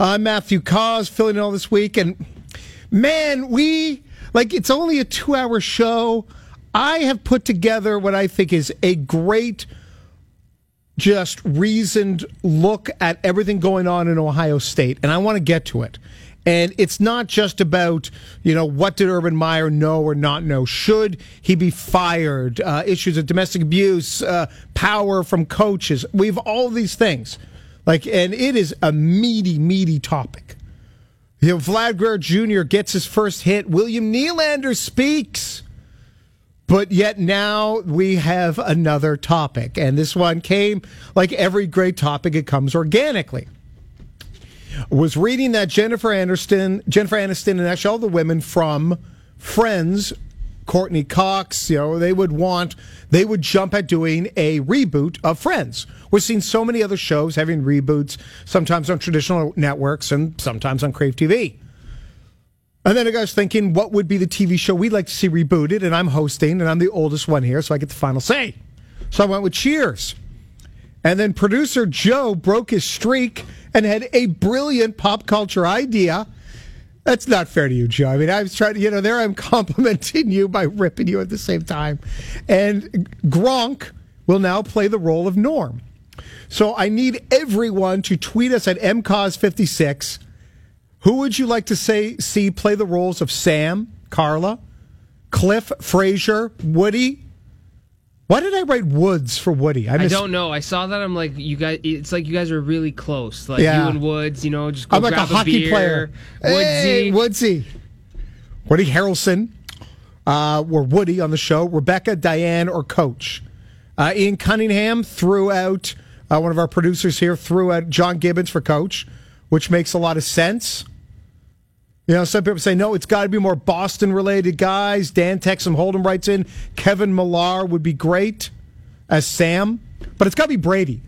I'm Matthew Cauz, filling in all this week. And man, we, like, it's only a two hour show. I have put together what I think is a great, just reasoned look at everything going on in Ohio State. And I want to get to it. And it's not just about, you know, what did Urban Meyer know or not know? Should he be fired? Uh, issues of domestic abuse, uh, power from coaches. We have all these things. Like, and it is a meaty, meaty topic. You know, Vlad Guerrero Jr. gets his first hit. William Nylander speaks. But yet now we have another topic. And this one came, like every great topic, it comes organically. Was reading that Jennifer Aniston, Jennifer Aniston, and actually all the women from Friends Courteney Cox, you know, they would want, they would jump at doing a reboot of Friends. We're seeing so many other shows having reboots, sometimes on traditional networks and sometimes on Crave TV. And then I was thinking, what would be the TV show we'd like to see rebooted? And I'm hosting, and I'm the oldest one here, so I get the final say. So I went with Cheers. And then producer Joe broke his streak and had a brilliant pop culture idea that's not fair to you, Joe. I mean, I was trying to, you know, there I'm complimenting you by ripping you at the same time. And Gronk will now play the role of Norm. So I need everyone to tweet us at mcause56. Who would you like to say see play the roles of Sam, Carla, Cliff, Frasier, Woody, why did I write Woods for Woody? I, I, don't know. I saw that. I'm like, you guys. It's like you guys are really close. Like yeah. you and Woods. You know, just go I'm like grab a, a hockey beer. player. Woodsy, hey, Woodsy, Woody Harrelson. Uh, or Woody on the show. Rebecca, Diane, or Coach. Uh, Ian Cunningham threw out uh, one of our producers here threw out John Gibbons for Coach, which makes a lot of sense. You know, some people say, no, it's got to be more Boston related guys. Dan Texam Hold'em writes in Kevin Millar would be great as Sam, but it's got to be Brady.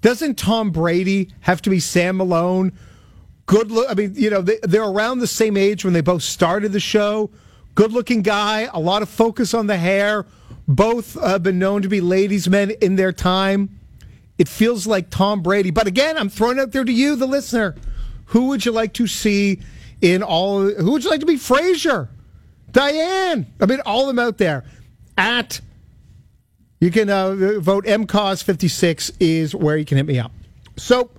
Doesn't Tom Brady have to be Sam Malone? Good look. I mean, you know, they, they're around the same age when they both started the show. Good looking guy, a lot of focus on the hair. Both have been known to be ladies' men in their time. It feels like Tom Brady. But again, I'm throwing out there to you, the listener. Who would you like to see in all. Who would you like to be? Frasier, Diane. I mean, all of them out there. At you can uh, vote MCause56 is where you can hit me up. So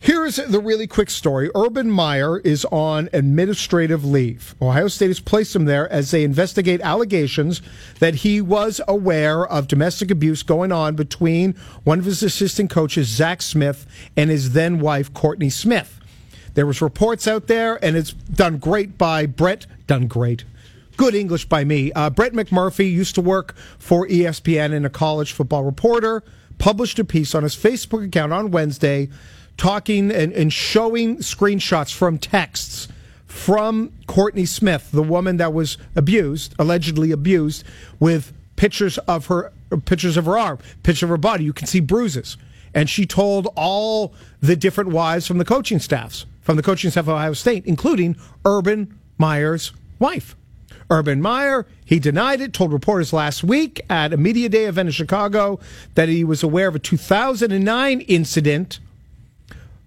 here's the really quick story. Urban Meyer is on administrative leave. Ohio State has placed him there as they investigate allegations that he was aware of domestic abuse going on between one of his assistant coaches, Zach Smith, and his then wife, Courtney Smith. There was reports out there, and it's done great by Brett. Done great. Good English by me. Uh, Brett McMurphy used to work for ESPN and a college football reporter. Published a piece on his Facebook account on Wednesday, talking and, and showing screenshots from texts from Courtney Smith, the woman that was abused, allegedly abused, with pictures of her pictures of her arm, picture of her body. You can see bruises. And she told all the different wives from the coaching staffs from the coaching staff of Ohio State, including Urban Meyer's wife. Urban Meyer, he denied it, told reporters last week at a media day event in Chicago that he was aware of a 2009 incident,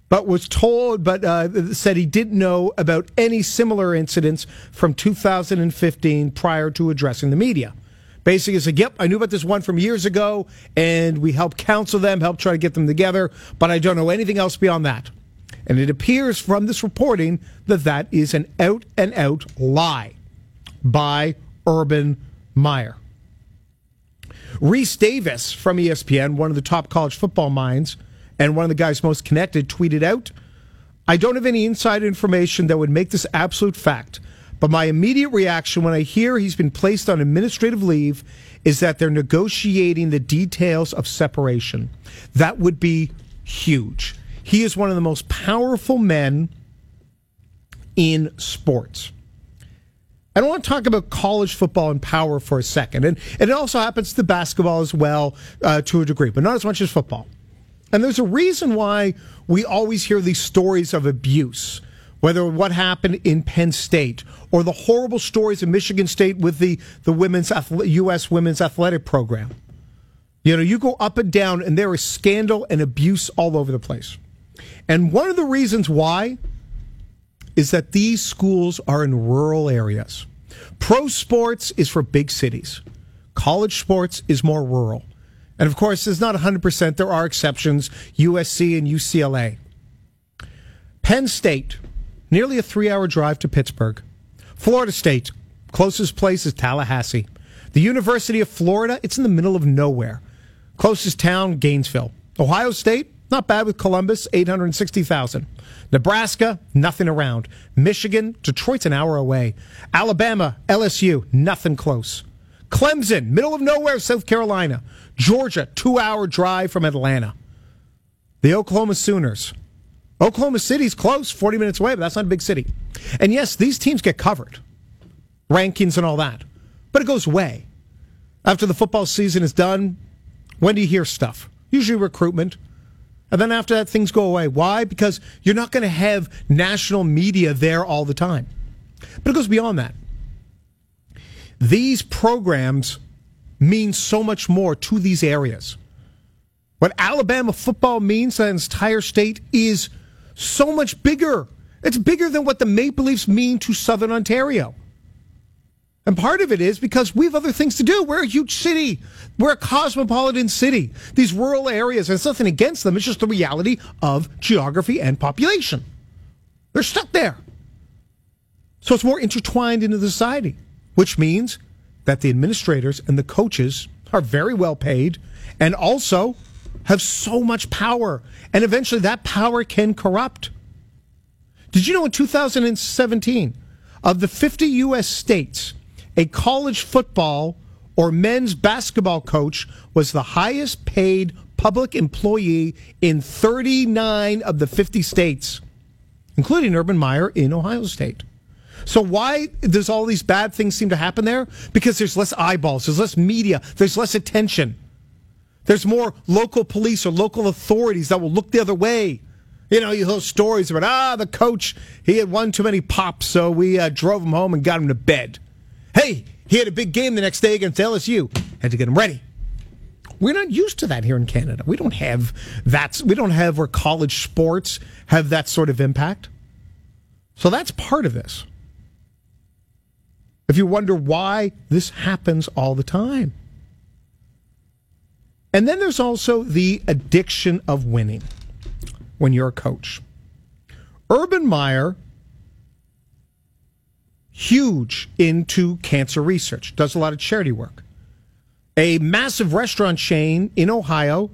but was told, but uh, said he didn't know about any similar incidents from 2015 prior to addressing the media. Basically, he said, Yep, I knew about this one from years ago, and we helped counsel them, helped try to get them together, but I don't know anything else beyond that. And it appears from this reporting that that is an out and out lie by Urban Meyer. Rece Davis from ESPN, one of the top college football minds and one of the guys most connected, tweeted out I don't have any inside information that would make this absolute fact, but my immediate reaction when I hear he's been placed on administrative leave is that they're negotiating the details of separation. That would be huge. He is one of the most powerful men in sports. I don't want to talk about college football and power for a second. And, and it also happens to basketball as well uh, to a degree, but not as much as football. And there's a reason why we always hear these stories of abuse, whether what happened in Penn State or the horrible stories in Michigan State with the, the women's U.S. women's athletic program. You know, you go up and down, and there is scandal and abuse all over the place. And one of the reasons why is that these schools are in rural areas. Pro sports is for big cities. College sports is more rural. And of course, it's not 100%. There are exceptions USC and UCLA. Penn State, nearly a three hour drive to Pittsburgh. Florida State, closest place is Tallahassee. The University of Florida, it's in the middle of nowhere. Closest town, Gainesville. Ohio State, not bad with Columbus, 860,000. Nebraska, nothing around. Michigan, Detroit's an hour away. Alabama, LSU, nothing close. Clemson, middle of nowhere, South Carolina. Georgia, two hour drive from Atlanta. The Oklahoma Sooners. Oklahoma City's close, 40 minutes away, but that's not a big city. And yes, these teams get covered, rankings and all that, but it goes away. After the football season is done, when do you hear stuff? Usually recruitment. And then after that, things go away. Why? Because you're not going to have national media there all the time. But it goes beyond that. These programs mean so much more to these areas. What Alabama football means to an entire state is so much bigger. It's bigger than what the Maple Leafs mean to Southern Ontario. And part of it is because we have other things to do. We're a huge city. We're a cosmopolitan city. These rural areas, and it's nothing against them, it's just the reality of geography and population. They're stuck there. So it's more intertwined into the society, which means that the administrators and the coaches are very well paid and also have so much power. And eventually that power can corrupt. Did you know in 2017, of the 50 U.S. states, a college football or men's basketball coach was the highest paid public employee in 39 of the 50 states, including Urban Meyer in Ohio State. So why does all these bad things seem to happen there? Because there's less eyeballs, there's less media, there's less attention. There's more local police or local authorities that will look the other way. You know, you hear stories about, ah, the coach, he had one too many pops, so we uh, drove him home and got him to bed. Hey, he had a big game the next day against LSU. Had to get him ready. We're not used to that here in Canada. We don't have that. We don't have where college sports have that sort of impact. So that's part of this. If you wonder why this happens all the time. And then there's also the addiction of winning when you're a coach. Urban Meyer huge into cancer research, does a lot of charity work. A massive restaurant chain in Ohio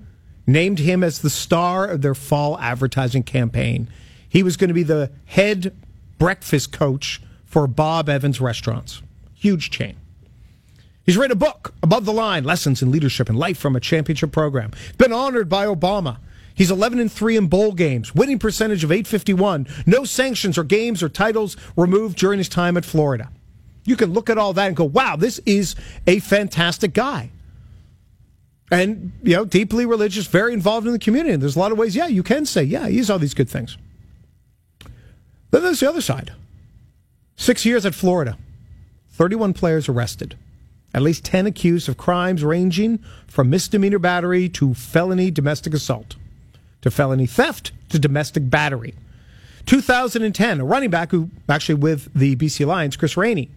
named him as the star of their fall advertising campaign. He was going to be the head breakfast coach for Bob Evans Restaurants. Huge chain. He's written a book, Above the Line Lessons in Leadership and Life from a Championship Program. Been honored by Obama. He's 11 and 3 in bowl games, winning percentage of 851. No sanctions or games or titles removed during his time at Florida. You can look at all that and go, wow, this is a fantastic guy. And, you know, deeply religious, very involved in the community. And there's a lot of ways, yeah, you can say, yeah, he's all these good things. Then there's the other side. Six years at Florida, 31 players arrested, at least 10 accused of crimes ranging from misdemeanor battery to felony domestic assault to felony theft to domestic battery. 2010, a running back who actually with the BC Lions, Chris Rainey.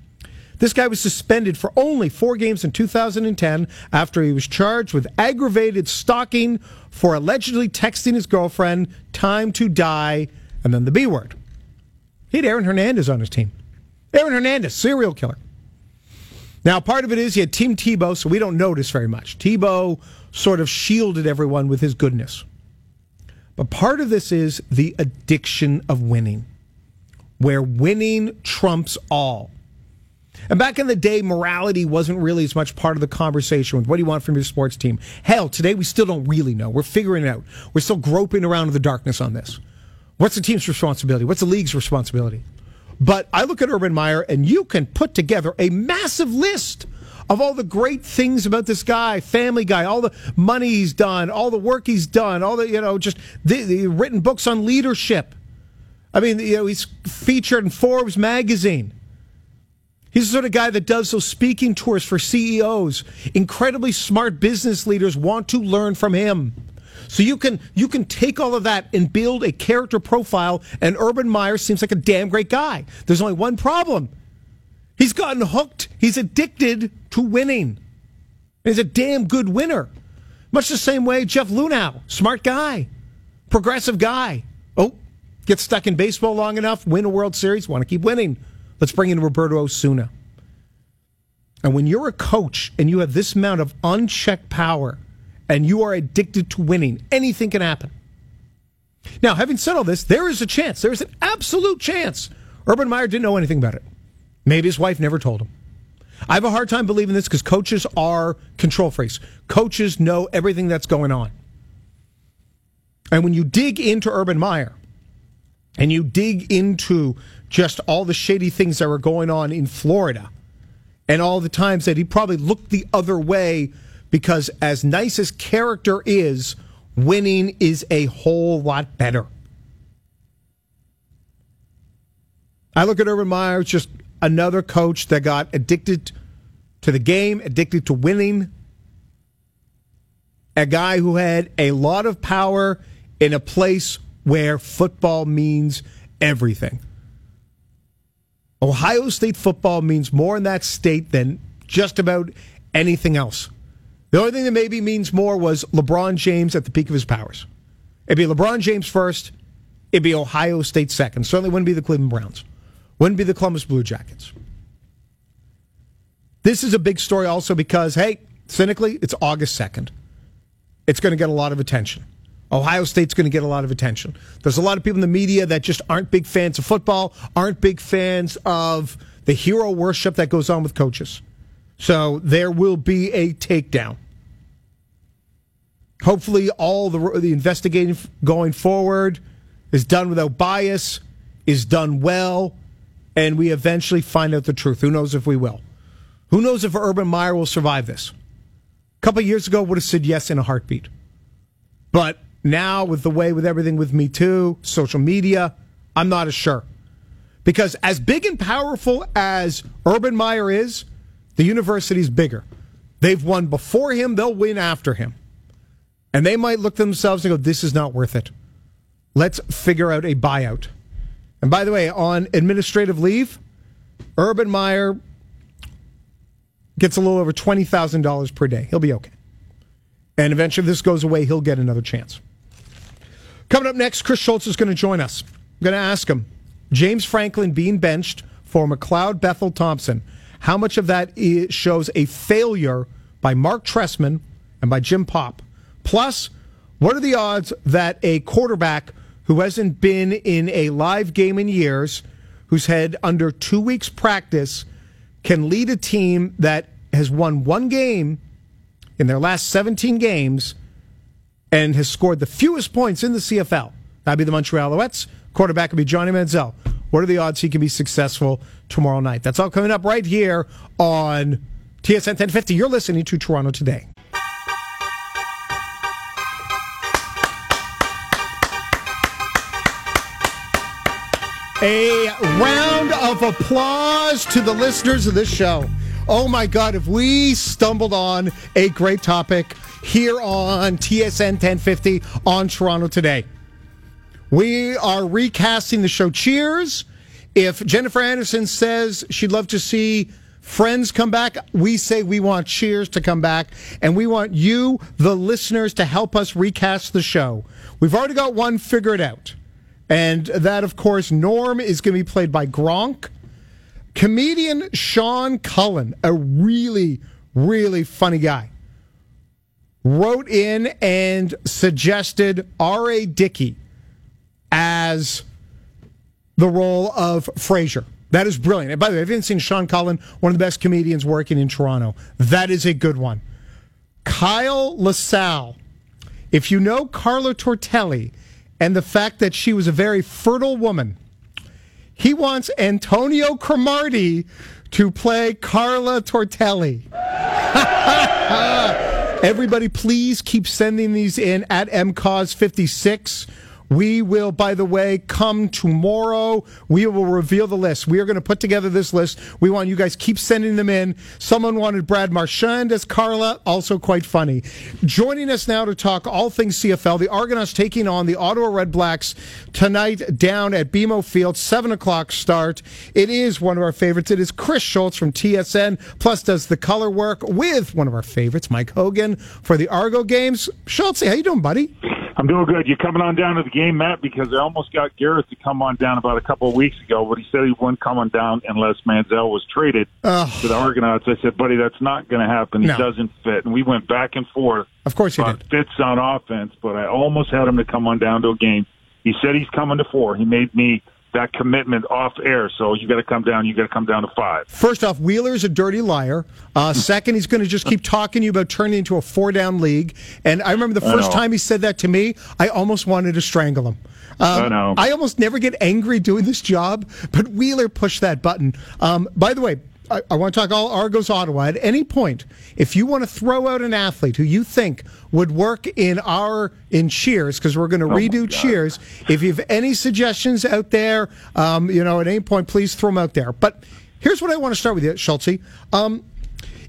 This guy was suspended for only four games in 2010 after he was charged with aggravated stalking for allegedly texting his girlfriend, time to die, and then the B word. He had Aaron Hernandez on his team. Aaron Hernandez, serial killer. Now, part of it is he had Team Tebow, so we don't notice very much. Tebow sort of shielded everyone with his goodness. But part of this is the addiction of winning, where winning trumps all. And back in the day, morality wasn't really as much part of the conversation with what do you want from your sports team. Hell, today we still don't really know. We're figuring it out. We're still groping around in the darkness on this. What's the team's responsibility? What's the league's responsibility? But I look at Urban Meyer, and you can put together a massive list of all the great things about this guy, Family Guy, all the money he's done, all the work he's done, all the you know, just the, the written books on leadership. I mean, you know, he's featured in Forbes magazine. He's the sort of guy that does those speaking tours for CEOs. Incredibly smart business leaders want to learn from him. So you can you can take all of that and build a character profile. And Urban Meyer seems like a damn great guy. There's only one problem. He's gotten hooked. He's addicted to winning. He's a damn good winner. Much the same way Jeff Luhnow, smart guy, progressive guy. Oh, get stuck in baseball long enough, win a World Series, want to keep winning. Let's bring in Roberto Osuna. And when you're a coach and you have this amount of unchecked power and you are addicted to winning, anything can happen. Now, having said all this, there is a chance, there is an absolute chance Urban Meyer didn't know anything about it. Maybe his wife never told him. I have a hard time believing this because coaches are control freaks. Coaches know everything that's going on. And when you dig into Urban Meyer and you dig into just all the shady things that were going on in Florida, and all the times that he probably looked the other way because, as nice as character is, winning is a whole lot better. I look at Urban Meyer, just another coach that got addicted to the game, addicted to winning. A guy who had a lot of power in a place where football means everything. Ohio State football means more in that state than just about anything else. The only thing that maybe means more was LeBron James at the peak of his powers. It'd be LeBron James first, it'd be Ohio State second. Certainly wouldn't be the Cleveland Browns, wouldn't be the Columbus Blue Jackets. This is a big story also because, hey, cynically, it's August 2nd. It's going to get a lot of attention. Ohio State's going to get a lot of attention. There's a lot of people in the media that just aren't big fans of football, aren't big fans of the hero worship that goes on with coaches. So there will be a takedown. Hopefully, all the, the investigating going forward is done without bias, is done well, and we eventually find out the truth. Who knows if we will? Who knows if Urban Meyer will survive this? A couple years ago, would have said yes in a heartbeat. But now, with the way with everything with Me Too, social media, I'm not as sure. Because as big and powerful as Urban Meyer is, the university's bigger. They've won before him, they'll win after him. And they might look themselves and go, this is not worth it. Let's figure out a buyout. And by the way, on administrative leave, Urban Meyer gets a little over $20,000 per day. He'll be okay. And eventually, if this goes away, he'll get another chance. Coming up next, Chris Schultz is going to join us. I'm going to ask him James Franklin being benched for McLeod Bethel Thompson. How much of that shows a failure by Marc Trestman and by Jim Popp? Plus, what are the odds that a quarterback who hasn't been in a live game in years, who's had under two weeks practice, can lead a team that has won one game in their last 17 games and has scored the fewest points in the CFL. That'd be the Montreal Alouettes. Quarterback would be Johnny Manziel. What are the odds he can be successful tomorrow night? That's all coming up right here on TSN 1050. You're listening to Toronto Today. A round of applause to the listeners of this show. Oh my God, if we stumbled on a great topic here on TSN 1050 on Toronto today. We are recasting the show Cheers. If Jennifer Anderson says she'd love to see Friends come back, we say we want Cheers to come back, and we want you, the listeners, to help us recast the show. We've already got one figured out. And that, of course, Norm is going to be played by Gronk. Comedian Sean Cullen, a really, really funny guy wrote in and suggested R.A. Dickey as the role of Frasier. That is brilliant. And by the way, if you haven't seen Sean Cullen, one of the best comedians working in Toronto, that is a good one. Kyle LaSalle. If you know Carla Tortelli and the fact that she was a very fertile woman, he wants Antonio Cromartie to play Carla Tortelli. Everybody, please keep sending these in at MCAUSE56. We will, by the way, come tomorrow. We will reveal the list. We are going to put together this list. We want you guys keep sending them in. Someone wanted Brad Marchand as Carla, also quite funny. Joining us now to talk all things CFL, the Argonauts taking on the Ottawa Red Blacks tonight down at BMO Field, 7 o'clock start. It is one of our favorites. It is Chris Schultz from TSN, plus does the color work with one of our favorites, Mike Hogan, for the Argo games. Schultz, how you doing, buddy? I'm doing good. You coming on down to the game, Matt? Because I almost got Gareth to come on down about a couple of weeks ago, but he said he wouldn't come on down unless Manziel was traded uh, to the Argonauts. I said, buddy, that's not going to happen. No. He doesn't fit. And we went back and forth. Of course he did. Fits on offense, but I almost had him to come on down to a game. He said he's coming to four. He made me that commitment off air. So you got to come down. You got to come down to five. First off, Wheeler's a dirty liar. Uh, second, he's going to just keep talking to you about turning into a four down league. And I remember the first time he said that to me, I almost wanted to strangle him. Um, I know. I almost never get angry doing this job, but Wheeler pushed that button. Um, by the way, I, I want to talk all Argos Ottawa. At any point, if you want to throw out an athlete who you think would work in our in Cheers, because we're going to oh redo Cheers. If you have any suggestions out there, um, you know, at any point, please throw them out there. But here's what I want to start with you, Schultze. Um,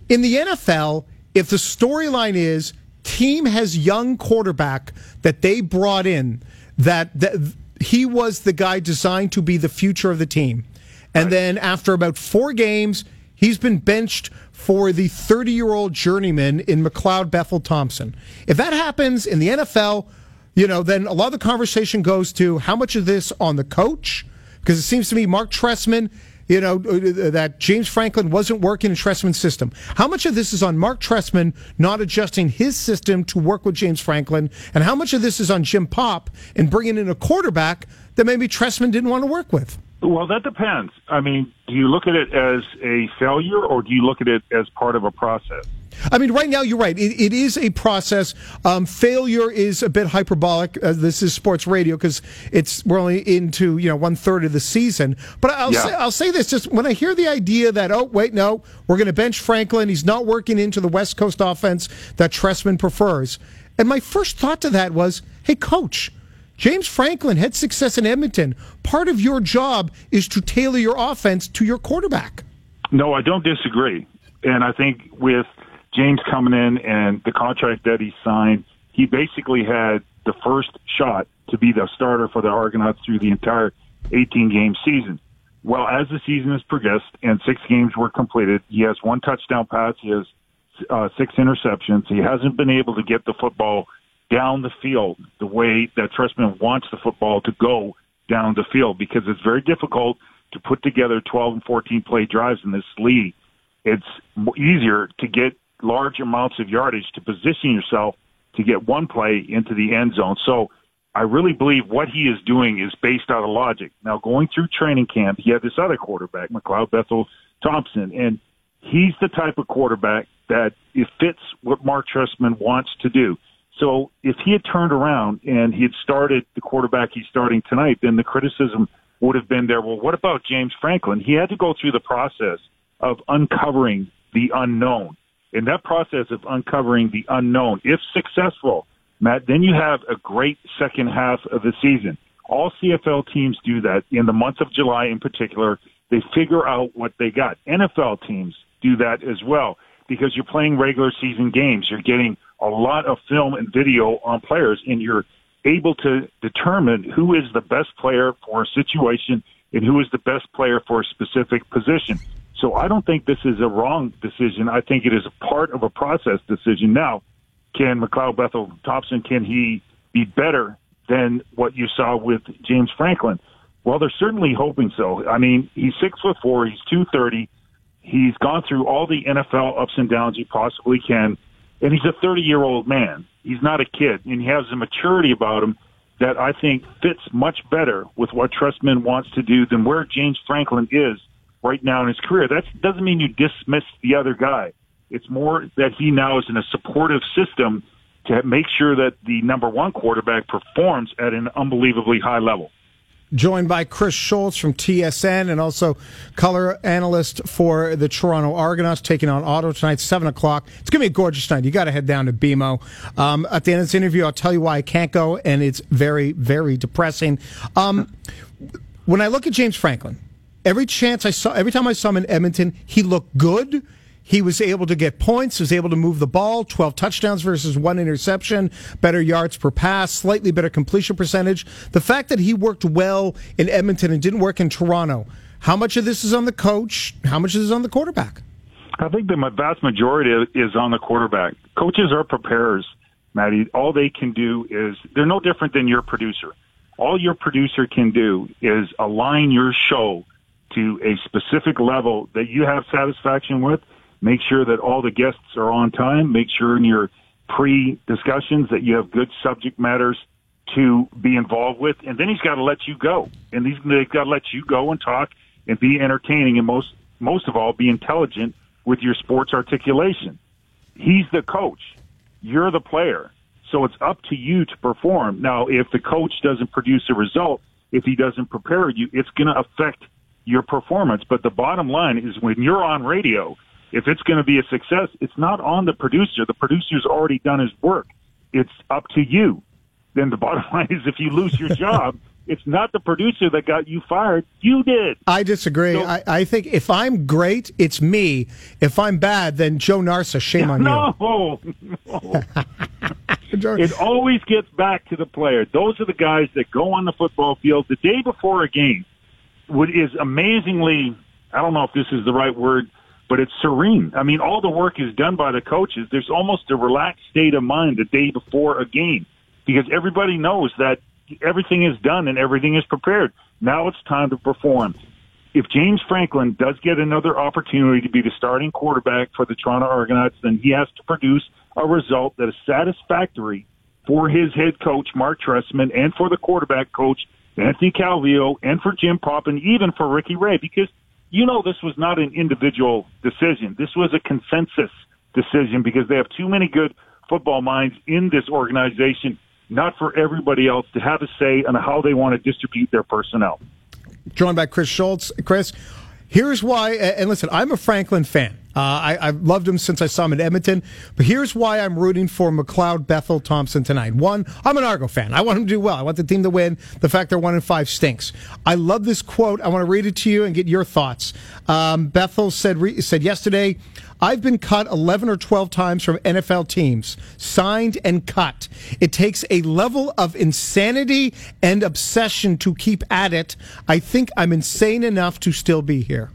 in the NFL, if the storyline is team has young quarterback that they brought in that, that he was the guy designed to be the future of the team and right. then after about four games, he's been benched for the 30 year old journeyman in McLeod Bethel Thompson. If that happens in the NFL, you know, then a lot of the conversation goes to how much of this on the coach? Because it seems to me Marc Trestman, you know, uh, that James Franklin wasn't working in Trestman's system. How much of this is on Marc Trestman not adjusting his system to work with James Franklin? And how much of this is on Jim Popp and bringing in a quarterback that maybe Trestman didn't want to work with? Well, that depends. I mean, do you look at it as a failure or do you look at it as part of a process? I mean, right now you're right. it, it is a process. Um, failure is a bit hyperbolic. Uh, this is sports radio because it's we're only into you know one third of the season. But I'll yeah. say, I'll say this: just when I hear the idea that oh wait no, we're going to bench Franklin, he's not working into the West Coast offense that Trestman prefers. And my first thought to that was, hey, coach James Franklin had success in Edmonton. Part of your job is to tailor your offense to your quarterback. No, I don't disagree. And I think with James coming in and the contract that he signed, he basically had the first shot to be the starter for the Argonauts through the entire 18 game season. Well, as the season has progressed and six games were completed, he has one touchdown pass, he has uh, six interceptions. He hasn't been able to get the football down the field the way that Trestman wants the football to go down the field because it's very difficult to put together 12 and 14 play drives in this league. It's easier to get large amounts of yardage to position yourself to get one play into the end zone. So I really believe what he is doing is based out of logic. Now, going through training camp, he had this other quarterback, McLeod Bethel Thompson, and he's the type of quarterback that it fits what Marc Trestman wants to do. So if he had turned around and he had started the quarterback he's starting tonight, then the criticism would have been there. Well, what about James Franklin? He had to go through the process of uncovering the unknown. In that process of uncovering the unknown, if successful, Matt, then you have a great second half of the season. All CFL teams do that in the month of July in particular. They figure out what they got. NFL teams do that as well because you're playing regular season games. You're getting a lot of film and video on players, and you're able to determine who is the best player for a situation and who is the best player for a specific position. So I don't think this is a wrong decision. I think it is a part of a process decision. Now, can McLeod Bethel Thompson, can he be better than what you saw with James Franklin? Well, they're certainly hoping so. I mean, he's six foot four, he's two thirty. He's gone through all the NFL ups and downs he possibly can, and he's a 30 year old man. He's not a kid, and he has a maturity about him that I think fits much better with what Trestman wants to do than where James Franklin is right now in his career. That doesn't mean you dismiss the other guy. It's more that he now is in a supportive system to make sure that the number one quarterback performs at an unbelievably high level. Joined by Chris Schultz from TSN and also color analyst for the Toronto Argonauts, taking on Ottawa tonight, 7 o'clock. It's going to be a gorgeous night. You got to head down to BMO. Um, at the end of this interview, I'll tell you why I can't go, and it's very, very depressing. Um, when I look at James Franklin, every chance I saw, every time I saw him in Edmonton, he looked good. He was able to get points, was able to move the ball, 12 touchdowns versus one interception, better yards per pass, slightly better completion percentage. The fact that he worked well in Edmonton and didn't work in Toronto, how much of this is on the coach? How much is on the quarterback? I think the vast majority is on the quarterback. Coaches are preparers, Maddie. All they can do is, they're no different than your producer. All your producer can do is align your show to a specific level that you have satisfaction with Make sure that all the guests are on time. Make sure in your pre discussions that you have good subject matters to be involved with. And then he's got to let you go. And he's, they've got to let you go and talk and be entertaining and most, most of all, be intelligent with your sports articulation. He's the coach. You're the player. So it's up to you to perform. Now, if the coach doesn't produce a result, if he doesn't prepare you, it's going to affect your performance. But the bottom line is when you're on radio if it's going to be a success, it's not on the producer. The producer's already done his work. It's up to you. Then the bottom line is if you lose your job, it's not the producer that got you fired. You did. I disagree. So, I, I, think if I'm great, it's me. If I'm bad, then Joe Narsa, shame on no, you. No. it always gets back to the player. Those are the guys that go on the football field the day before a game. What is amazingly, I don't know if this is the right word, but it's serene. I mean, all the work is done by the coaches. There's almost a relaxed state of mind the day before a game because everybody knows that everything is done and everything is prepared. Now it's time to perform. If James Franklin does get another opportunity to be the starting quarterback for the Toronto Argonauts, then he has to produce a result that is satisfactory for his head coach, Marc Trestman, and for the quarterback coach, Anthony Calvillo, and for Jim Popp, and even for Ricky Ray, because – you know this was not an individual decision. This was a consensus decision because they have too many good football minds in this organization, not for everybody else to have a say on how they want to distribute their personnel. Joined by Chris Schultz. Chris, here's why, and listen, I'm a Franklin fan. Uh, I, have loved him since I saw him in Edmonton. But here's why I'm rooting for McLeod Bethel Thompson tonight. One, I'm an Argo fan. I want him to do well. I want the team to win. The fact they're one in five stinks. I love this quote. I want to read it to you and get your thoughts. Um, Bethel said re- said yesterday, I've been cut 11 or 12 times from NFL teams, signed and cut. It takes a level of insanity and obsession to keep at it. I think I'm insane enough to still be here.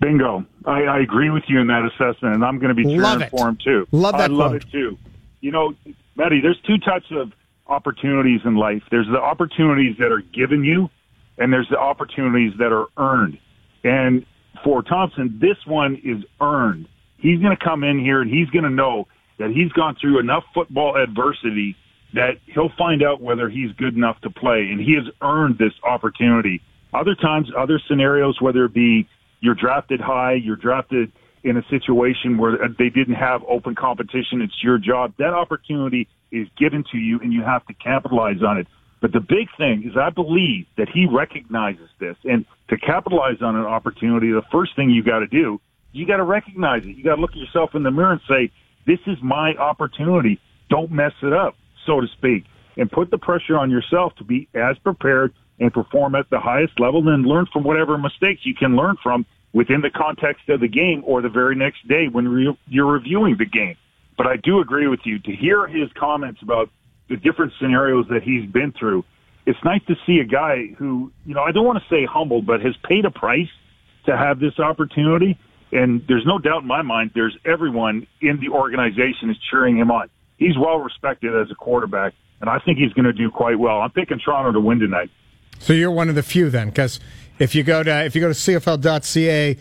Bingo. I, I agree with you in that assessment, and I'm going to be cheering for him too. Love that. I love quote. it too. You know, Maddie, there's two types of opportunities in life. There's the opportunities that are given you, and there's the opportunities that are earned. And for Thompson, this one is earned. He's going to come in here and he's going to know that he's gone through enough football adversity that he'll find out whether he's good enough to play, and he has earned this opportunity. Other times, other scenarios, whether it be you're drafted high, you're drafted in a situation where uh, they didn't have open competition. It's your job. That opportunity is given to you and you have to capitalize on it. But the big thing is I believe that he recognizes this and to capitalize on an opportunity, the first thing you got to do, you got to recognize it. You got to look at yourself in the mirror and say, this is my opportunity. Don't mess it up, so to speak, and put the pressure on yourself to be as prepared and perform at the highest level, then learn from whatever mistakes you can learn from within the context of the game or the very next day when re- you're reviewing the game. But I do agree with you to hear his comments about the different scenarios that he's been through. It's nice to see a guy who, you know, I don't want to say humble, but has paid a price to have this opportunity. And there's no doubt in my mind, there's everyone in the organization is cheering him on. He's well respected as a quarterback, and I think he's going to do quite well. I'm picking Toronto to win tonight. So you're one of the few then, because if you go to if you go to CFL.ca,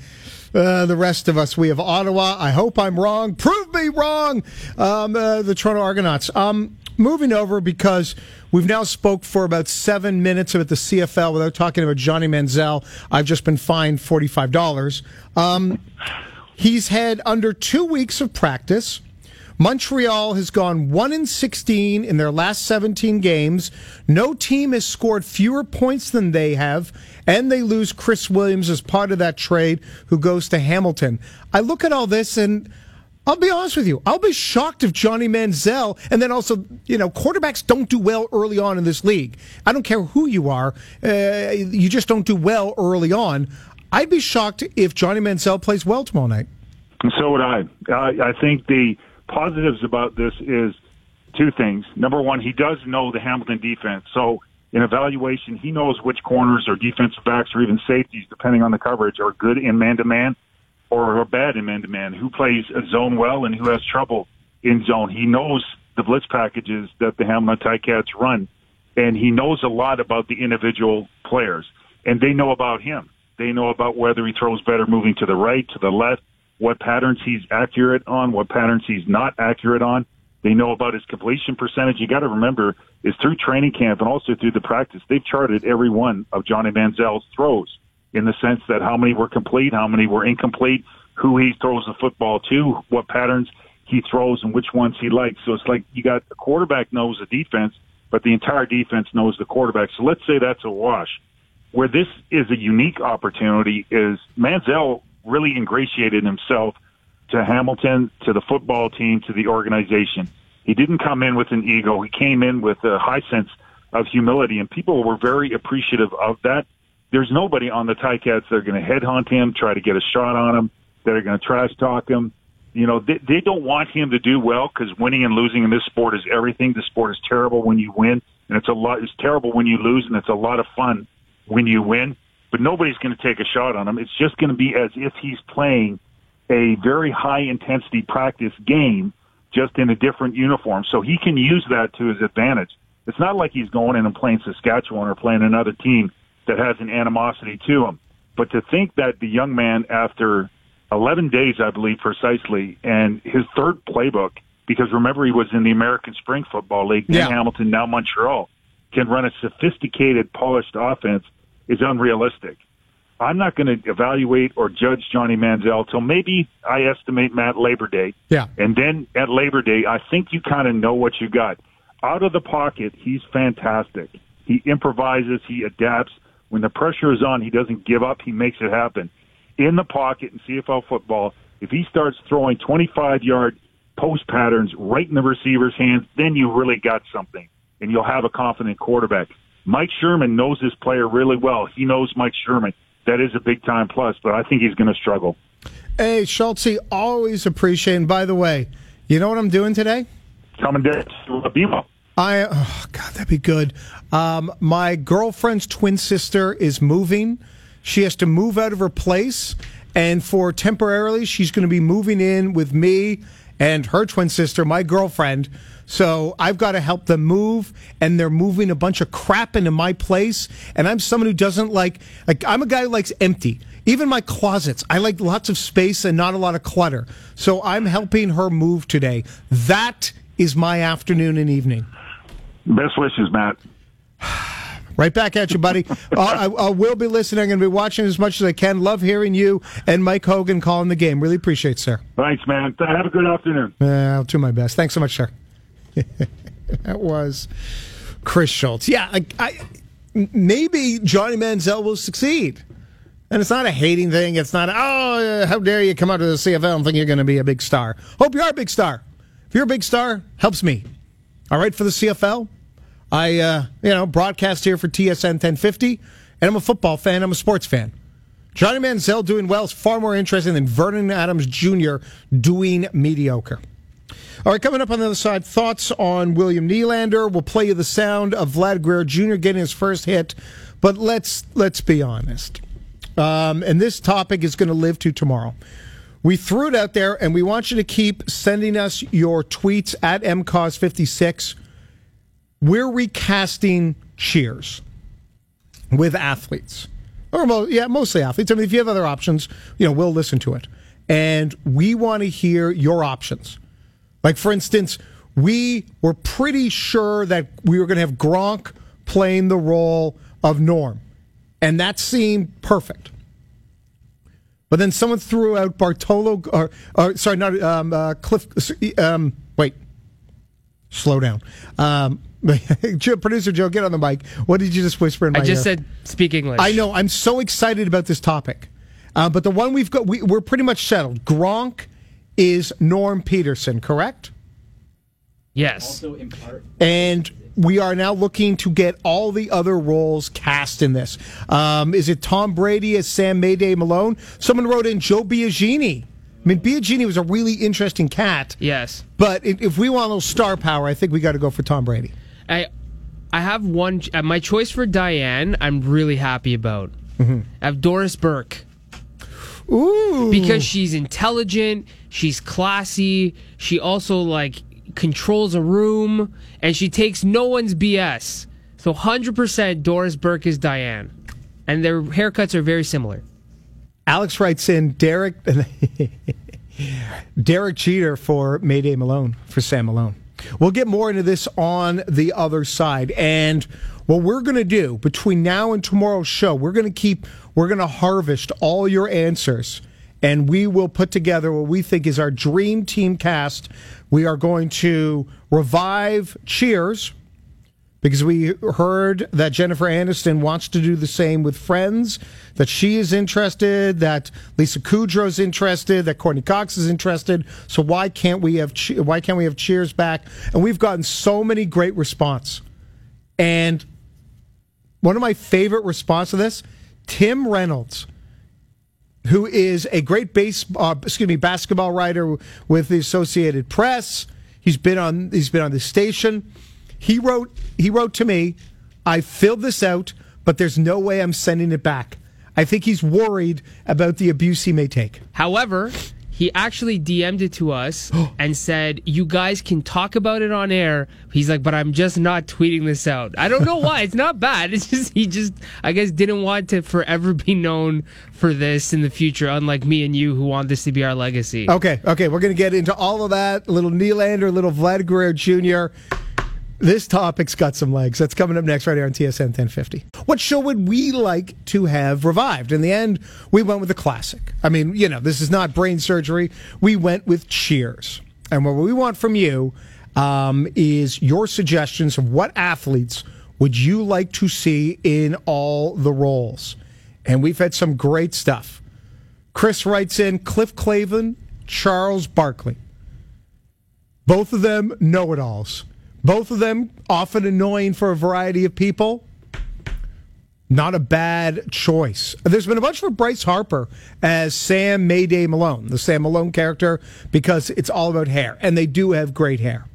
uh, the rest of us we have Ottawa. I hope I'm wrong. Prove me wrong. Um, uh, the Toronto Argonauts. Um, moving over because we've now spoke for about seven minutes about the CFL without talking about Johnny Manziel. I've just been fined forty five dollars. Um, he's had under two weeks of practice Montreal has gone 1 in 16 in their last 17 games. No team has scored fewer points than they have, and they lose Chris Williams as part of that trade, who goes to Hamilton. I look at all this and. I'll be honest with you. I'll be shocked if Johnny Manziel, and then also, you know, quarterbacks don't do well early on in this league. I don't care who you are, uh, you just don't do well early on. I'd be shocked if Johnny Manziel plays well tomorrow night. And so would I. I think the positives about this is two things. Number one, he does know the Hamilton defense. So in evaluation, he knows which corners or defensive backs or even safeties, depending on the coverage, are good in man to man or are bad in man to man, who plays a zone well and who has trouble in zone. He knows the blitz packages that the Hamilton Ticats run, and he knows a lot about the individual players, and they know about him. They know about whether he throws better moving to the right, to the left, what patterns he's accurate on, what patterns he's not accurate on. They know about his completion percentage. You got to remember, is through training camp and also through the practice, they've charted every one of Johnny Manziel's throws in the sense that how many were complete, how many were incomplete, who he throws the football to, what patterns he throws, and which ones he likes. So it's like you got the quarterback knows the defense, but the entire defense knows the quarterback. So let's say that's a wash. Where this is a unique opportunity is Manziel really ingratiated himself to Hamilton, to the football team, to the organization. He didn't come in with an ego. He came in with a high sense of humility, and people were very appreciative of that. There's nobody on the Ticats that are going to headhunt him, try to get a shot on him, that are going to trash talk him. You know, they, they don't want him to do well because winning and losing in this sport is everything. The sport is terrible when you win, and it's a lot. It's terrible when you lose, and it's a lot of fun when you win. But nobody's going to take a shot on him. It's just going to be as if he's playing a very high intensity practice game, just in a different uniform. So he can use that to his advantage. It's not like he's going in and playing Saskatchewan or playing another team that has an animosity to him. But to think that the young man, after 11 days, I believe, precisely, and his third playbook, because remember he was in the American Spring Football League, yeah. then Hamilton, now Montreal, can run a sophisticated, polished offense is unrealistic. I'm not going to evaluate or judge Johnny Manziel till maybe I estimate Matt Labor Day. Yeah. And then at Labor Day, I think you kind of know what you got. Out of the pocket, he's fantastic. He improvises, he adapts. When the pressure is on, he doesn't give up, he makes it happen in the pocket in CFL football, if he starts throwing 25 yard post patterns right in the receiver's hands, then you really got something and you'll have a confident quarterback. Mike Sherman knows this player really well. He knows Mike Sherman. That is a big time plus, but I think he's going to struggle. Hey, Schultze, always appreciate. And by the way, you know what I'm doing today? Coming to BMO. I oh God, that'd be good. Um, my girlfriend's twin sister is moving she has to move out of her place, and for temporarily, she's going to be moving in with me and her twin sister, my girlfriend. So I've got to help them move, and they're moving a bunch of crap into my place. And I'm someone who doesn't like, like I'm a guy who likes empty. Even my closets, I like lots of space and not a lot of clutter. So I'm helping her move today. That is my afternoon and evening. Best wishes, Matt. Right back at you, buddy. I, I, will be listening. I'm going to be watching as much as I can. Love hearing you and Mike Hogan calling the game. Really appreciate it, sir. Thanks, man. Have a good afternoon. Uh, I'll do my best. Thanks so much, sir. that was Chris Schultz. Yeah, I, I, maybe Johnny Manziel will succeed. And it's not a hating thing. It's not, oh, how dare you come out to the CFL and think you're going to be a big star. Hope you are a big star. If you're a big star, helps me. All right, for the CFL, I, uh, you know, broadcast here for TSN 1050, and I'm a football fan. I'm a sports fan. Johnny Manziel doing well is far more interesting than Vernon Adams Jr. doing mediocre. All right, coming up on the other side, thoughts on William Nylander. We'll play you the sound of Vlad Guerrero Jr. getting his first hit, but let's let's be honest. Um, and this topic is going to live to tomorrow. We threw it out there, and we want you to keep sending us your tweets at mcos56 we're recasting Cheers with athletes, or yeah, mostly athletes. I mean, if you have other options, you know, we'll listen to it, and we want to hear your options. Like, for instance, we were pretty sure that we were going to have Gronk playing the role of Norm, and that seemed perfect. But then someone threw out Bartolo, or, or sorry, not um, uh, Cliff. Um, Wait, slow down. Um, Producer Joe, get on the mic. What did you just whisper in my ear? I just ear? said speak English. I know. I'm so excited about this topic. Uh, but the one we've got, we, we're pretty much settled. Gronk is Norm Peterson, correct? Yes. Also, in part, And we are now looking to get all the other roles cast in this. Um, is it Tom Brady as Sam Mayday Malone? Someone wrote in Joe Biagini. I mean, Biagini was a really interesting cat. Yes. But if if we want a little star power, I think we got to go for Tom Brady. I I have one uh, my choice for Diane I'm really happy about. Mm-hmm. I have Doris Burke Ooh. because she's intelligent, she's classy, she also like controls a room and she takes no one's BS. So 100% Doris Burke is Diane. And their haircuts are very similar. Alex writes in Derek Derek Jeter for Mayday Malone for Sam Malone. We'll get more into this on the other side. And what we're going to do between now and tomorrow's show, we're going to keep, we're going to harvest all your answers and we will put together what we think is our dream team cast. We are going to revive Cheers because we heard that Jennifer Aniston wants to do the same with Friends, that she is interested, that Lisa Kudrow's interested, that Courteney Cox is interested. So why can't we have why can't we have Cheers back? And we've gotten so many great response. And one of my favorite response to this, Tim Reynolds, who is a great base, uh, excuse me, basketball writer with the Associated Press. He's been on he's been on the station. He wrote he wrote to me, I filled this out, but there's no way I'm sending it back. I think he's worried about the abuse he may take. However, he actually DM'd it to us and said, "You guys can talk about it on air." He's like, "But I'm just not tweeting this out." I don't know why. it's not bad. It's just he just I guess didn't want to forever be known for this in the future, unlike me and you who want this to be our legacy. Okay, okay, we're going to get into all of that. Little Nylander, little Vlad Guerrero Jr. This topic's got some legs. That's coming up next right here on TSN 1050. What show would we like to have revived? In the end, we went with a classic. I mean, you know, this is not brain surgery. We went with Cheers. And what we want from you um, is your suggestions of what athletes would you like to see in all the roles. And we've had some great stuff. Chris writes in Cliff Clavin, Charles Barkley. Both of them know it alls. Both of them often annoying for a variety of people. Not a bad choice. There's been a bunch for Bryce Harper as Sam Mayday Malone, the Sam Malone character, because it's all about hair, and they do have great hair.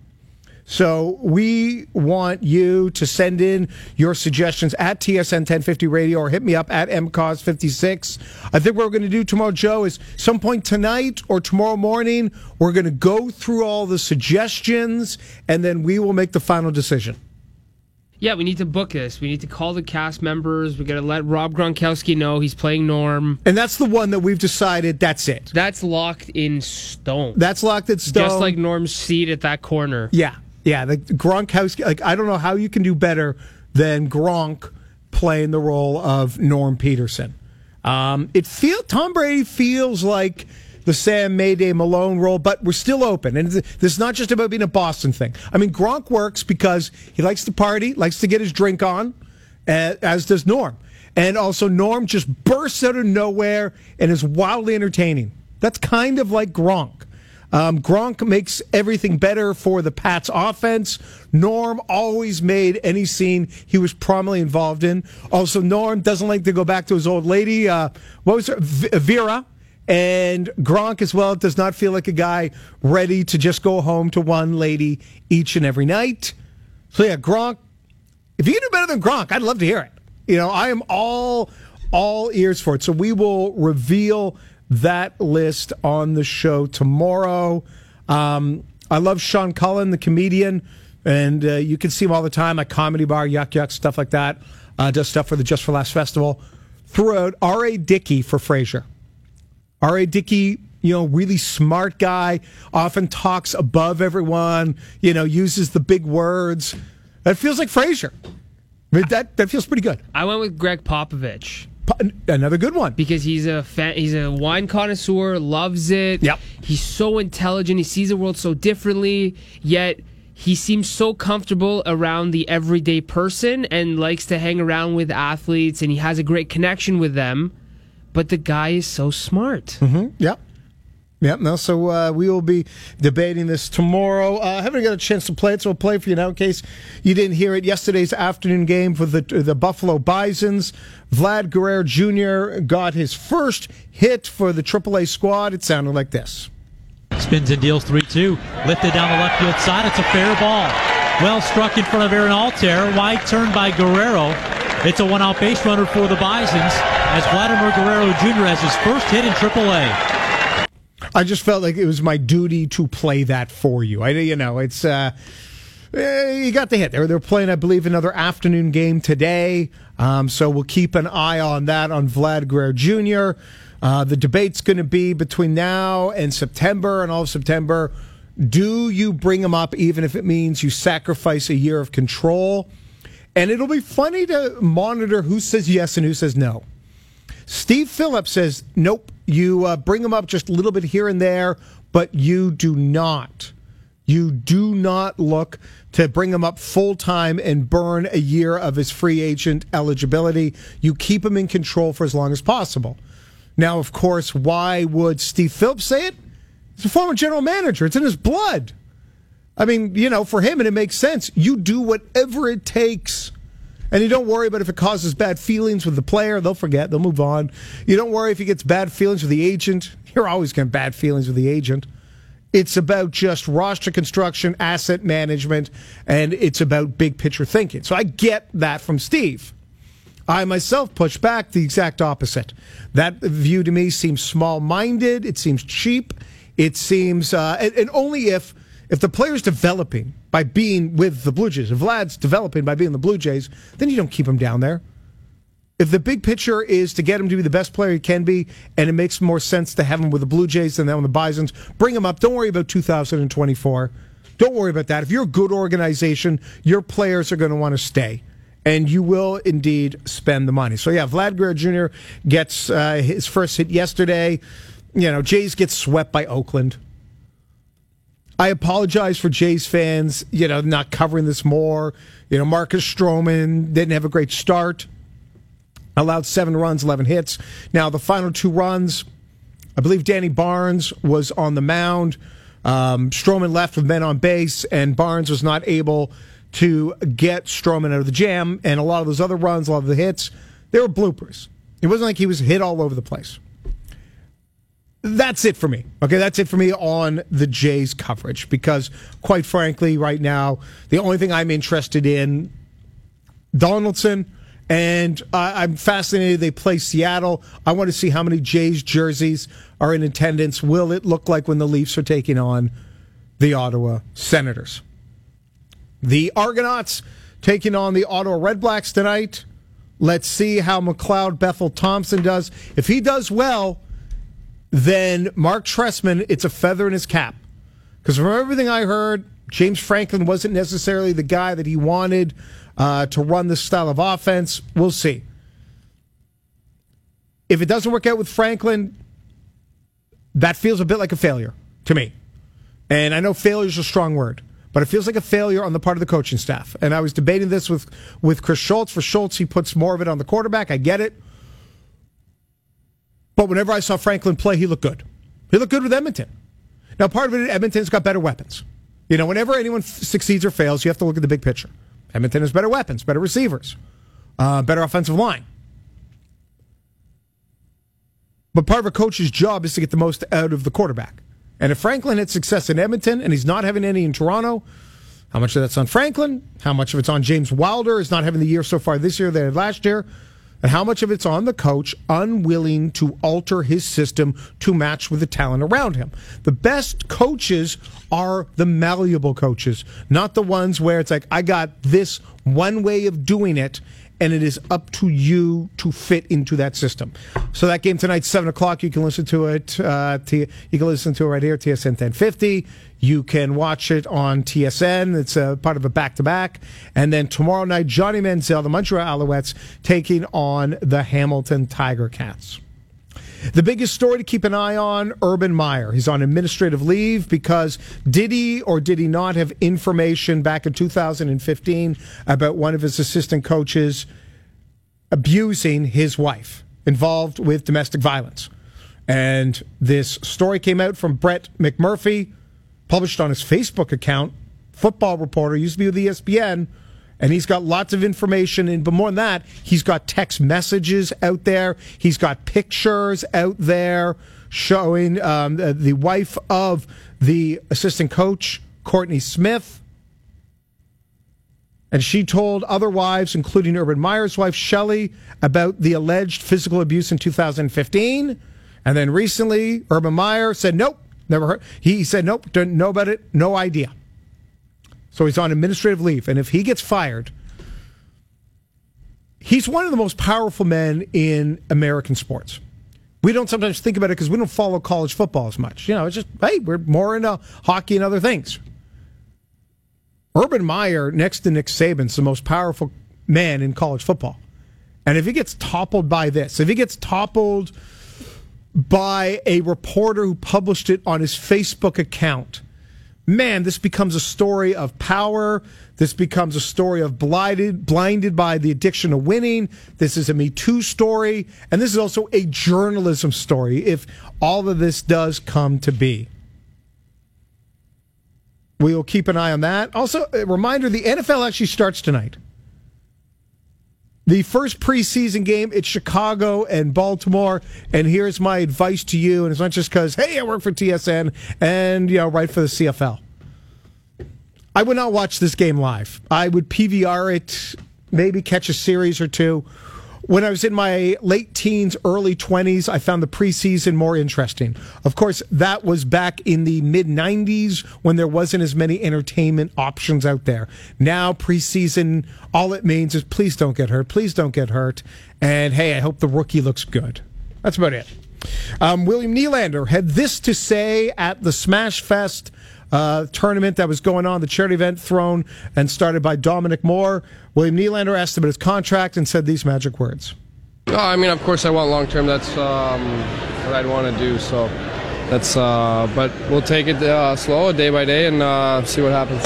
So we want you to send in your suggestions at TSN 1050 Radio or hit me up at MCauz56. I think what we're going to do tomorrow, Joe, is some point tonight or tomorrow morning, we're going to go through all the suggestions and then we will make the final decision. Yeah, we need to book this. We need to call the cast members. We got to let Rob Gronkowski know he's playing Norm. And that's the one that we've decided that's it. That's locked in stone. That's locked in stone. Just like Norm's seat at that corner. Yeah, yeah. The Gronkowski. Like I don't know how you can do better than Gronk playing the role of Norm Peterson. Um, it feel Tom Brady feels like the Sam Mayday Malone role, but we're still open. And this is not just about being a Boston thing. I mean, Gronk works because he likes to party, likes to get his drink on, as does Norm. And also, Norm just bursts out of nowhere and is wildly entertaining. That's kind of like Gronk. Um, Gronk makes everything better for the Pats offense. Norm always made any scene he was prominently involved in. Also, Norm doesn't like to go back to his old lady. Uh, what was her? V- Vera. And Gronk as well does not feel like a guy ready to just go home to one lady each and every night. So yeah, Gronk. If you do better than Gronk, I'd love to hear it. You know, I am all all ears for it. So we will reveal that list on the show tomorrow. Um, I love Sean Cullen, the comedian, and uh, you can see him all the time at Comedy Bar, Yuk Yuk, stuff like that. Uh, does stuff for the Just for Laughs Festival. Throughout R.A. Dickey for Frasier. R.A. Dickey, you know, really smart guy, often talks above everyone, you know, uses the big words. That feels like Frasier. I mean, that, that feels pretty good. I went with Gregg Popovich Another good one because he's a fan, he's a wine connoisseur, loves it. Yep. He's so intelligent. He sees the world so differently. Yet he seems so comfortable around the everyday person and likes to hang around with athletes, and he has a great connection with them. But the guy is so smart. Mm-hmm. Yep. Yep. No, so uh, we will be debating this tomorrow. Uh, I haven't got a chance to play it, so I'll play for you now in case you didn't hear it. Yesterday's afternoon game for the the Buffalo Bisons. Vlad Guerrero Jr. got his first hit for the AAA squad. It sounded like this. Spins and deals 3 2. Lifted down the left field side. It's a fair ball. Well struck in front of Aaron Altherr. Wide turn by Guerrero. It's a one out base runner for the Bisons as Vladimir Guerrero Jr. has his first hit in AAA. I just felt like it was my duty to play that for you. I, you know, it's uh, eh, you got the hit. They're they're playing, I believe, another afternoon game today. Um, so we'll keep an eye on that on Vlad Guerrero Jr. Uh, the debate's going to be between now and September and all of September. Do you bring him up even if it means you sacrifice a year of control? And it'll be funny to monitor who says yes and who says no. Steve Phillips says, nope, you uh, bring him up just a little bit here and there, but you do not. You do not look to bring him up full time and burn a year of his free agent eligibility. You keep him in control for as long as possible. Now, of course, why would Steve Phillips say it? He's a former general manager. It's in his blood. I mean, you know, for him, and it makes sense. You do whatever it takes and you don't worry about if it causes bad feelings with the player. They'll forget. They'll move on. You don't worry if he gets bad feelings with the agent. You're always getting bad feelings with the agent. It's about just roster construction, asset management, and it's about big picture thinking. So I get that from Steve. I myself push back the exact opposite. That view to me seems small minded. It seems cheap. It seems, uh, and, and only if if the player's developing by being with the Blue Jays, if Vlad's developing by being the Blue Jays, then you don't keep him down there. If the big picture is to get him to be the best player he can be, and it makes more sense to have him with the Blue Jays than that with the Bisons, bring him up. Don't worry about 2024. Don't worry about that. If you're a good organization, your players are going to want to stay and you will indeed spend the money. So yeah, Vlad Guerrero Jr. gets uh, his first hit yesterday. You know, Jays get swept by Oakland. I apologize for Jays fans, you know, not covering this more. You know, Marcus Stroman didn't have a great start. Allowed seven runs, 11 hits. Now, the final two runs, I believe Danny Barnes was on the mound. Um, Stroman left with men on base, and Barnes was not able to get Stroman out of the jam. And a lot of those other runs, a lot of the hits, they were bloopers. It wasn't like he was hit all over the place that's it for me. Okay, that's it for me on the Jays coverage because, quite frankly, right now the only thing I'm interested in Donaldson, and uh, I'm fascinated. They play Seattle. I want to see how many Jays jerseys are in attendance. Will it look like when the Leafs are taking on the Ottawa Senators? The Argonauts taking on the Ottawa Redblacks tonight. Let's see how McLeod Bethel Thompson does. If he does well then Marc Trestman, it's a feather in his cap. Because from everything I heard, James Franklin wasn't necessarily the guy that he wanted uh, to run this style of offense. We'll see. If it doesn't work out with Franklin, that feels a bit like a failure to me. And I know failure is a strong word, but it feels like a failure on the part of the coaching staff. And I was debating this with, with Chris Schultz. For Schultz, he puts more of it on the quarterback. I get it. But whenever I saw Franklin play, he looked good. He looked good with Edmonton. Now, part of it, Edmonton's got better weapons. You know, whenever anyone f- succeeds or fails, you have to look at the big picture. Edmonton has better weapons, better receivers, uh, better offensive line. But part of a coach's job is to get the most out of the quarterback. And if Franklin had success in Edmonton and he's not having any in Toronto, how much of that's on Franklin? How much of it's on James Wilder is not having the year so far this year that last year? And how much of it's on the coach unwilling to alter his system to match with the talent around him. The best coaches are the malleable coaches, not the ones where it's like, I got this one way of doing it, and it is up to you to fit into that system. So that game tonight, seven o'clock. You can listen to it. Uh, you can listen to it right here, TSN 1050. You can watch it on TSN. It's a part of a back to back. And then tomorrow night, Johnny Manziel, the Montreal Alouettes, taking on the Hamilton Tiger Cats. The biggest story to keep an eye on Urban Meyer. He's on administrative leave because did he or did he not have information back in 2015 about one of his assistant coaches abusing his wife, involved with domestic violence? And this story came out from Brett McMurphy, published on his Facebook account. Football reporter, used to be with ESPN and he's got lots of information. And but more than that, he's got text messages out there. He's got pictures out there showing um, the, the wife of the assistant coach, Courtney Smith. And she told other wives, including Urban Meyer's wife, Shelley, about the alleged physical abuse in 2015. And then recently, Urban Meyer said, nope, never heard. He said, nope, don't know about it, no idea. So he's on administrative leave. And if he gets fired, he's one of the most powerful men in American sports. We don't sometimes think about it because we don't follow college football as much. You know, it's just, hey, we're more into hockey and other things. Urban Meyer, next to Nick Saban, is the most powerful man in college football. And if he gets toppled by this, if he gets toppled by a reporter who published it on his Facebook account, man, this becomes a story of power. This becomes a story of blinded, blinded by the addiction to winning. This is a Me Too story. And this is also a journalism story if all of this does come to be. We will keep an eye on that. Also, a reminder the NFL actually starts tonight. The first preseason game, it's Chicago and Baltimore. And here's my advice to you. And it's not just because, hey, I work for TSN and, you know, write for the CFL. I would not watch this game live. I would PVR it, maybe catch a series or two. When I was in my late teens, early 20s, I found the preseason more interesting. Of course, that was back in the mid 90s when there wasn't as many entertainment options out there. Now, preseason, all it means is please don't get hurt. Please don't get hurt. And hey, I hope the rookie looks good. That's about it. Um, William Nylander had this to say at the Smash Fest uh, tournament that was going on, the charity event thrown and started by Dominic Moore. William Nylander asked him about his contract and said these magic words. Oh, I mean, of course, I want long term. That's um, what I'd want to do. So that's, uh, but we'll take it uh, slow, day by day, and uh, see what happens.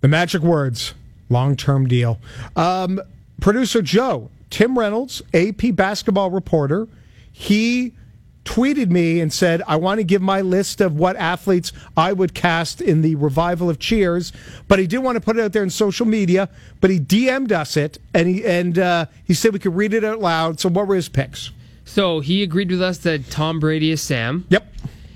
The magic words, long term deal. Um, producer Joe, Tim Reynolds, AP basketball reporter, he tweeted me and said, I want to give my list of what athletes I would cast in the revival of Cheers, but he didn't want to put it out there in social media, but he DM'd us it and he and uh, he said we could read it out loud. So what were his picks? So he agreed with us that Tom Brady is Sam. Yep.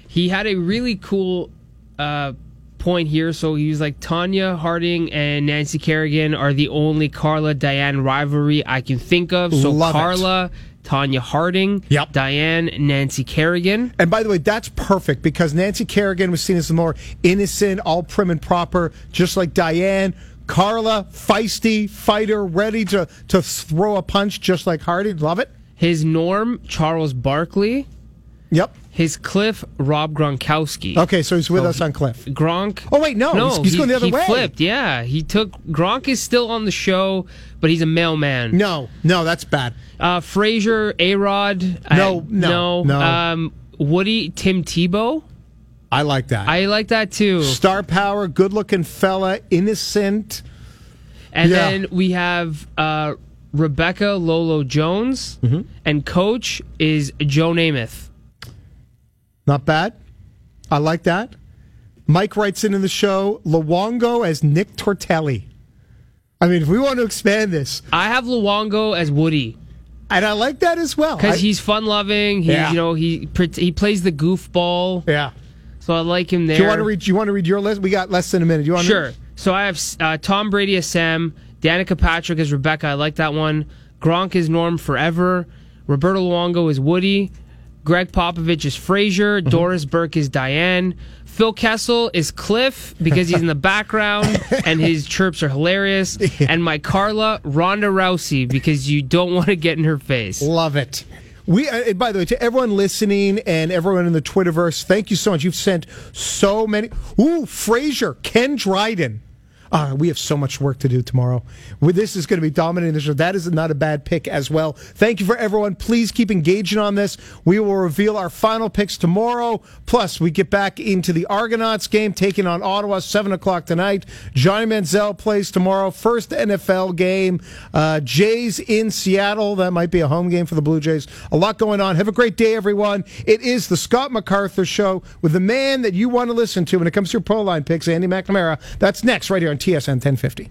He had a really cool uh, point here. So he was like, Tonya Harding and Nancy Kerrigan are the only Carla Diane rivalry I can think of. So Love it. Tonya Harding, Yep. Diane, Nancy Kerrigan. And by the way, that's perfect because Nancy Kerrigan was seen as the more innocent, all prim and proper, just like Diane. Carla, feisty, fighter, ready to, to throw a punch just like Hardy. Love it. His Norm, Charles Barkley. Yep. His Cliff, Rob Gronkowski. Okay, so he's with So us on Cliff. Gronk. Oh, wait, no, he's- he's he- going the other he way. flipped, yeah. He took. Gronk is still on the show, but he's a mailman. No, no, that's bad. Uh, Frasier, A Rod. No, no, no. Um, Woody, Tim Tebow. I like that. I like that too. Star power, good looking fella, innocent. And Yeah. then we have uh, Rebecca Lolo Jones, Mm-hmm. and coach is Joe Namath. Not bad. I like that. Mike writes in in the show Luongo as Nick Tortelli. I mean, if we want to expand this, I have Luongo as Woody and I like that as well. Because he's fun loving. He, Yeah. you know, he he plays the goofball, yeah. so I like him there. Do you want to read? You want to read your list? We got less than a minute. Do you want to Sure. To, So I have uh, Tom Brady as Sam, Danica Patrick as Rebecca. I like that one. Gronk is Norm forever. Roberto Luongo is Woody. Gregg Popovich is Frasier. Mm-hmm. Doris Burke is Diane. Phil Kessel is Cliff because he's in the background and his chirps are hilarious. And my Carla, Ronda Rousey because you don't want to get in her face. Love it. We, uh, by the way, to everyone listening and everyone in the Twitterverse, thank you so much. You've sent so many. Ooh, Frasier, Ken Dryden. Uh, we have so much work to do tomorrow. This is going to be dominating the show. That is not a bad pick as well. Thank you for everyone. Please keep engaging on this. We will reveal our final picks tomorrow. Plus, we get back into the Argonauts game, taking on Ottawa, 7 o'clock tonight. Johnny Manziel plays tomorrow. First NFL game. Uh, Jays in Seattle. That might be a home game for the Blue Jays. A lot going on. Have a great day, everyone. It is the Scott MacArthur Show with the man that you want to listen to when it comes to your pro line picks, Andy McNamara. That's next, right here on TSN 1050.